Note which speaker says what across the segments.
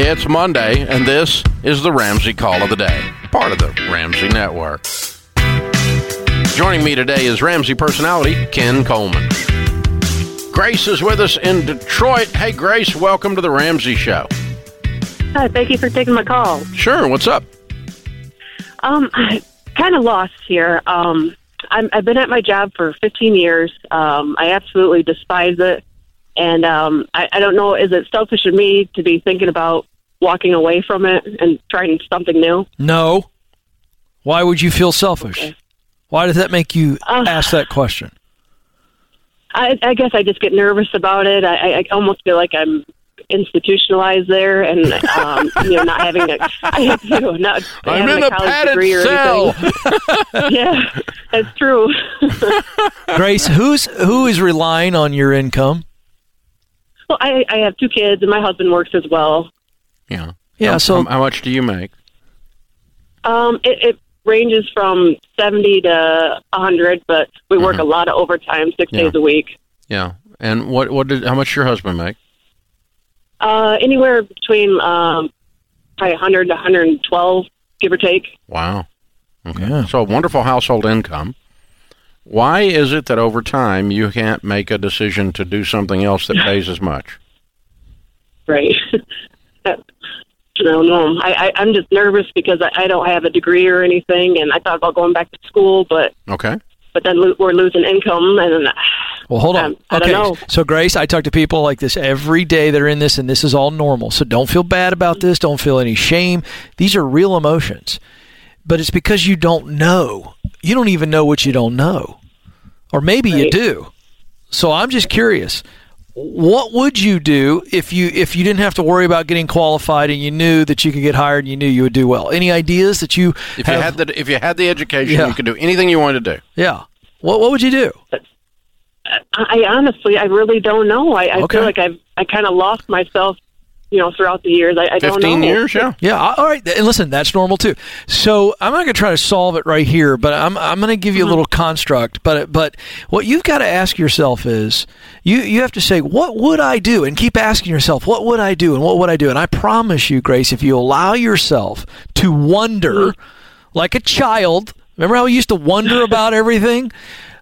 Speaker 1: It's Monday, and this is the Ramsey Call of the Day, part of the Ramsey Network. Joining me today is Ramsey personality Ken Coleman. Grace is with us in Detroit. Hey, Grace, welcome to the Ramsey Show.
Speaker 2: Hi, thank you for taking my call.
Speaker 1: Sure, what's up?
Speaker 2: Um, I'm kind of lost here. Um, I'm, I've been at my job for 15 years. Um, I absolutely despise it, and um, I, I don't know. Is it selfish of me to be thinking about walking away from it and trying something new?
Speaker 3: No. Why would you feel selfish?
Speaker 2: Okay.
Speaker 3: Why does that make you
Speaker 2: Uh,
Speaker 3: ask that question?
Speaker 2: I, I guess I just get nervous about it. I, I- almost feel like I'm institutionalized there, and um, you know, not having a, I, you know, not
Speaker 1: I'm
Speaker 2: having
Speaker 1: in a
Speaker 2: college degree or
Speaker 1: cell.
Speaker 2: anything. yeah, that's true.
Speaker 3: Grace, who's who is relying on your income?
Speaker 2: Well, I, I have two kids, and my husband works as well.
Speaker 1: Yeah.
Speaker 3: Yeah,
Speaker 1: How-
Speaker 3: so
Speaker 1: how much do you make?
Speaker 2: Um, it, it ranges from seventy to a hundred, but we work
Speaker 1: Mhm.
Speaker 2: a lot of overtime, six
Speaker 1: Yeah.
Speaker 2: days a week.
Speaker 1: Yeah. And what what did how much your husband make?
Speaker 2: Uh, anywhere between um, probably a hundred to hundred and twelve, give or take.
Speaker 1: Wow. Okay.
Speaker 3: Yeah.
Speaker 1: So a wonderful household income. Why is it that over time you can't make a decision to do something else that pays as much?
Speaker 2: Right. I don't know. I, I, I'm just nervous because I, I don't have a degree or anything, and I thought about going back to school, but
Speaker 1: Okay.
Speaker 2: but then lo- we're losing income, and then
Speaker 3: well, hold on.
Speaker 2: Um,
Speaker 3: okay, so Grace, I talk to people like this every day that are in this, and this is all normal. So don't feel bad about this. Don't feel any shame. These are real emotions, but it's because you don't know. You don't even know what you don't know, or maybe you do. So I'm just curious. What would you do if you if you didn't have to worry about getting qualified and you knew that you could get hired and you knew you would do well? Any ideas that you
Speaker 1: If
Speaker 3: have?
Speaker 1: you had the if you had the education,
Speaker 3: Yeah.
Speaker 1: you could do anything you wanted to do.
Speaker 3: yeah. What what would you do?
Speaker 2: I, I honestly, I really don't know. I, I
Speaker 3: Okay.
Speaker 2: feel like I've I kind of lost myself, you know, throughout the years. I, I don't know.
Speaker 1: Fifteen years, yeah.
Speaker 3: Yeah, all right. And listen, that's normal too. So I'm not going to try to solve it right here, but I'm I'm going to give you a mm-hmm. little construct. But but what you've got to ask yourself is you you have to say what would I do, and keep asking yourself what would I do, and what would I do. And I promise you, Grace, if you allow yourself to wonder mm-hmm. like a child, remember how we used to wonder about everything.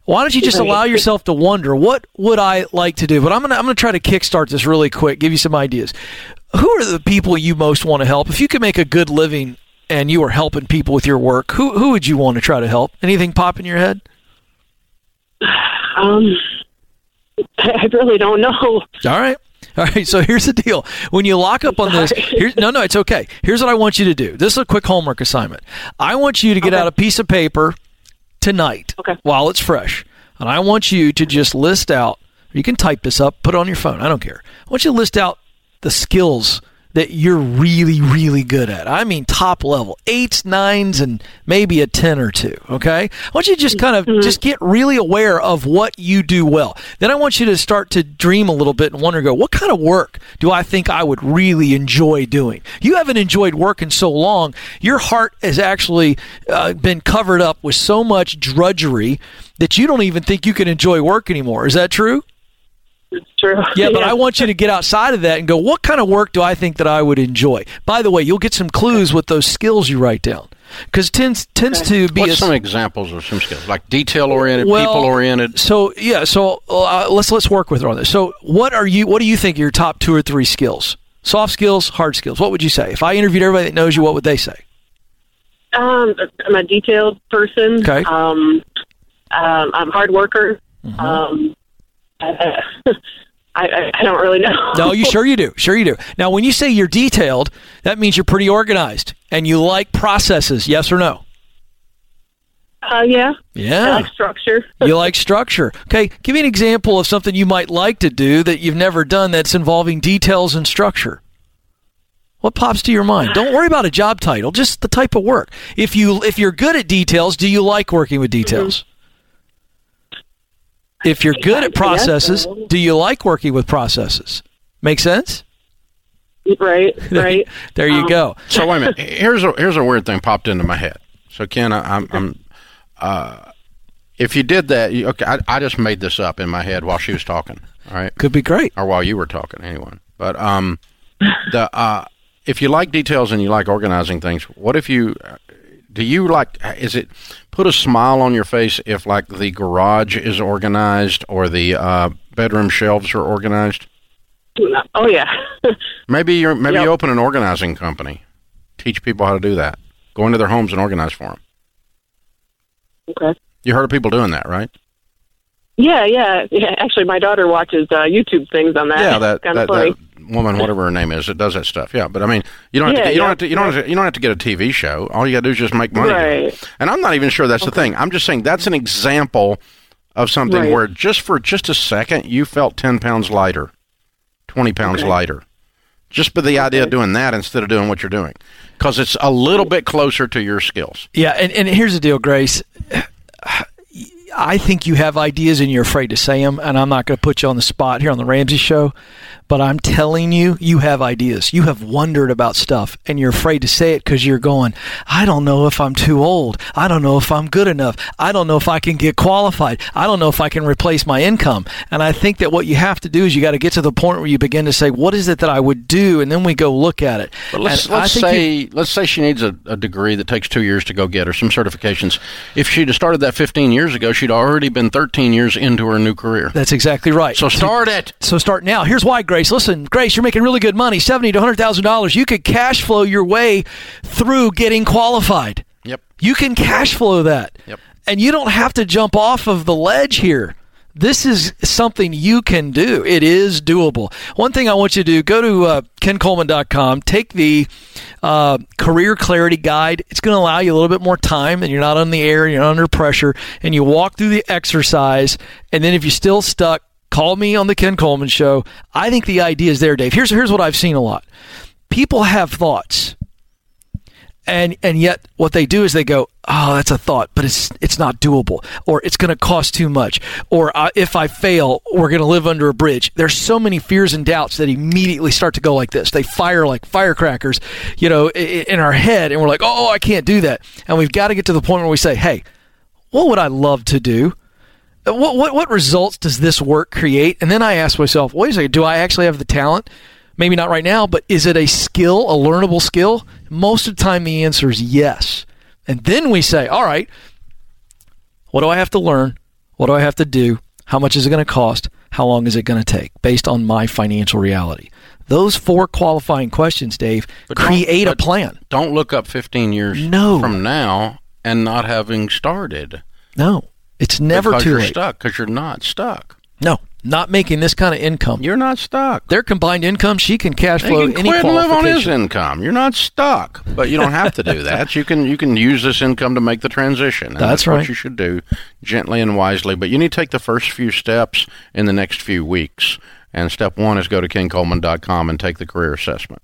Speaker 3: Why don't you just allow yourself to wonder what would I like to do? But I'm gonna I'm gonna try to kickstart this really quick, give you some ideas. Who are the people you most want to help? If you could make a good living and you are helping people with your work, who who would you want to try to help? Anything pop in your head?
Speaker 2: Um, I really don't know.
Speaker 3: All right. All right, so here's the deal. When you lock up on this, here's, no, no, it's okay. Here's what I want you to do. This is a quick homework assignment. I want you to get
Speaker 2: Okay.
Speaker 3: out a piece of paper tonight
Speaker 2: Okay.
Speaker 3: while it's fresh, and I want you to just list out. You can type this up, put it on your phone. I don't care. I want you to list out the skills that you're really, really good at. I mean, top level, eights, nines, and maybe a 10 or two. Okay. I want you to just kind of just get really aware of what you do well. Then I want you to start to dream a little bit and wonder, go, what kind of work do I think I would really enjoy doing? You haven't enjoyed work in so long. Your heart has actually uh, been covered up with so much drudgery that you don't even think you can enjoy work anymore. Is that true?
Speaker 2: It's true.
Speaker 3: Yeah, but I want you to get outside of that and go, what kind of work do I think that I would enjoy? By the way, you'll get some clues with those skills you write down. Because tends tends to be
Speaker 1: What's
Speaker 3: a,
Speaker 1: some examples of some skills like detail oriented,
Speaker 3: Well,
Speaker 1: people oriented?
Speaker 3: so yeah. So uh, let's let's work with her on this. So what are you? What do you think are your top two or three skills? Soft skills, hard skills. What would you say? If I interviewed everybody that knows you, what would they say?
Speaker 2: Um, I'm a detailed person.
Speaker 3: Okay.
Speaker 2: Um, um, I'm a hard worker.
Speaker 3: Mm-hmm.
Speaker 2: Um, I, I, I don't really know.
Speaker 3: No, you sure you do. Sure you do. Now, when you say you're detailed, that means you're pretty organized and you like processes. Yes or no?
Speaker 2: Uh, yeah. I
Speaker 3: Yeah.
Speaker 2: like structure.
Speaker 3: you like structure. Okay, give me an example of something you might like to do that you've never done that's involving details and structure. What pops to your mind? Don't worry about a job title, just the type of work. If you if you're good at details, do you like working with details? If you're good at processes, do you like working with processes? Make sense?
Speaker 2: Right. Right.
Speaker 3: There you
Speaker 2: Um,
Speaker 3: go.
Speaker 1: So wait a minute. Here's a here's a weird thing popped into my head. So Ken, I, I'm, I'm uh, if you did that, you, okay, I, I just made this up in my head while she was talking. All right,
Speaker 3: Could be great.
Speaker 1: or while you were talking, anyone. But um, the uh, if you like details and you like organizing things, what if you do you like is it put a smile on your face if like the garage is organized or the uh, bedroom shelves are organized?
Speaker 2: Oh yeah.
Speaker 1: maybe you're maybe
Speaker 2: Yep.
Speaker 1: you open an organizing company, teach people how to do that. Go into their homes and organize for them.
Speaker 2: okay.
Speaker 1: You heard of people doing that, right?
Speaker 2: Yeah, yeah, yeah. Actually, my daughter watches uh, YouTube things on that.
Speaker 1: yeah, that
Speaker 2: kind
Speaker 1: that, that woman, whatever her name is, that does that stuff. Yeah, but I mean, you don't have to
Speaker 2: Yeah,
Speaker 1: get, you don't have to you don't have to, you don't have to get a TV show. All you got to do is just make money.
Speaker 2: Right.
Speaker 1: And I'm not even sure that's the thing. I'm just saying that's an example of something
Speaker 2: Right.
Speaker 1: where just for just a second you felt 10 pounds lighter, 20 pounds
Speaker 2: Okay.
Speaker 1: lighter. Just by the idea of doing that instead of doing what you're doing. Because it's a little bit closer to your skills.
Speaker 3: Yeah, and, and here's the deal, Grace. I think you have ideas and you're afraid to say them, and I'm not going to put you on the spot here on the Ramsey Show, but I'm telling you, you have ideas. You have wondered about stuff, and you're afraid to say it because you're going, I don't know if I'm too old. I don't know if I'm good enough. I don't know if I can get qualified. I don't know if I can replace my income. And I think that what you have to do is you got to get to the point where you begin to say, What is it that I would do? And then we go look at it.
Speaker 1: But let's let's
Speaker 3: think you-
Speaker 1: say let's say she needs a, a degree that takes two years to go get or some certifications. If she'd have started that 15 years ago, she'd already been 13 years into her new career.
Speaker 3: that's exactly right.
Speaker 1: So start it.
Speaker 3: So start now. Here's why, Grace. Listen, Grace, you're making really good money, seventy to hundred thousand dollars. You could cash flow your way through getting qualified.
Speaker 1: Yep.
Speaker 3: You can cash flow that.
Speaker 1: Yep.
Speaker 3: And you don't have to jump off of the ledge here. This is something you can do. It is doable. One thing I want you to do go to uh, kencoleman.com, take the uh, Career Clarity Guide. It's going to allow you a little bit more time and you're not on the air, you're not under pressure, and you walk through the exercise. And then if you're still stuck, call me on the Ken Coleman Show. I think the idea is there, Dave. Here's, here's what I've seen a lot people have thoughts and and yet what they do is they go oh that's a thought but it's it's not doable or it's going to cost too much or uh, if i fail we're going to live under a bridge there's so many fears and doubts that immediately start to go like this they fire like firecrackers you know in our head and we're like oh i can't do that and we've got to get to the point where we say hey what would i love to do what, what what results does this work create? And then I ask myself, wait a second, do I actually have the talent? Maybe not right now, but is it a skill, a learnable skill? Most of the time, the answer is yes. And then we say, all right, what do I have to learn? What do I have to do? How much is it going to cost? How long is it going to take based on my financial reality? Those four qualifying questions, Dave,
Speaker 1: But
Speaker 3: create a plan.
Speaker 1: Don't look up 15 years
Speaker 3: No.
Speaker 1: from now and not having started.
Speaker 3: No, it's never
Speaker 1: because
Speaker 3: too
Speaker 1: you're
Speaker 3: late.
Speaker 1: stuck because you're not stuck.
Speaker 3: No, not making this kind of income.
Speaker 1: You're not stuck.
Speaker 3: Their combined income, she can cash flow
Speaker 1: can
Speaker 3: any
Speaker 1: quit and live on his
Speaker 3: qualification.
Speaker 1: income. You're not stuck, but you don't have to do that. You can you can use this income to make the transition. And
Speaker 3: That's
Speaker 1: what
Speaker 3: right.
Speaker 1: you should do, gently and wisely. But you need to take the first few steps in the next few weeks. And step one is go to kencoleman.com and take the career assessment,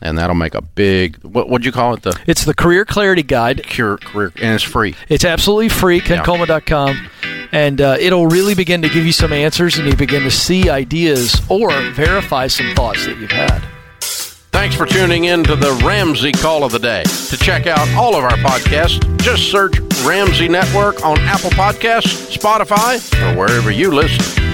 Speaker 1: and that'll make a big. What would you call it? The
Speaker 3: It's the Career Clarity Guide.
Speaker 1: cure career, and it's free.
Speaker 3: It's absolutely free, kencoleman.com. And uh, it'll really begin to give you some answers and you begin to see ideas or verify some thoughts that you've had.
Speaker 1: Thanks for tuning in to the Ramsey Call of the Day. To check out all of our podcasts, just search Ramsey Network on Apple Podcasts, Spotify, or wherever you listen.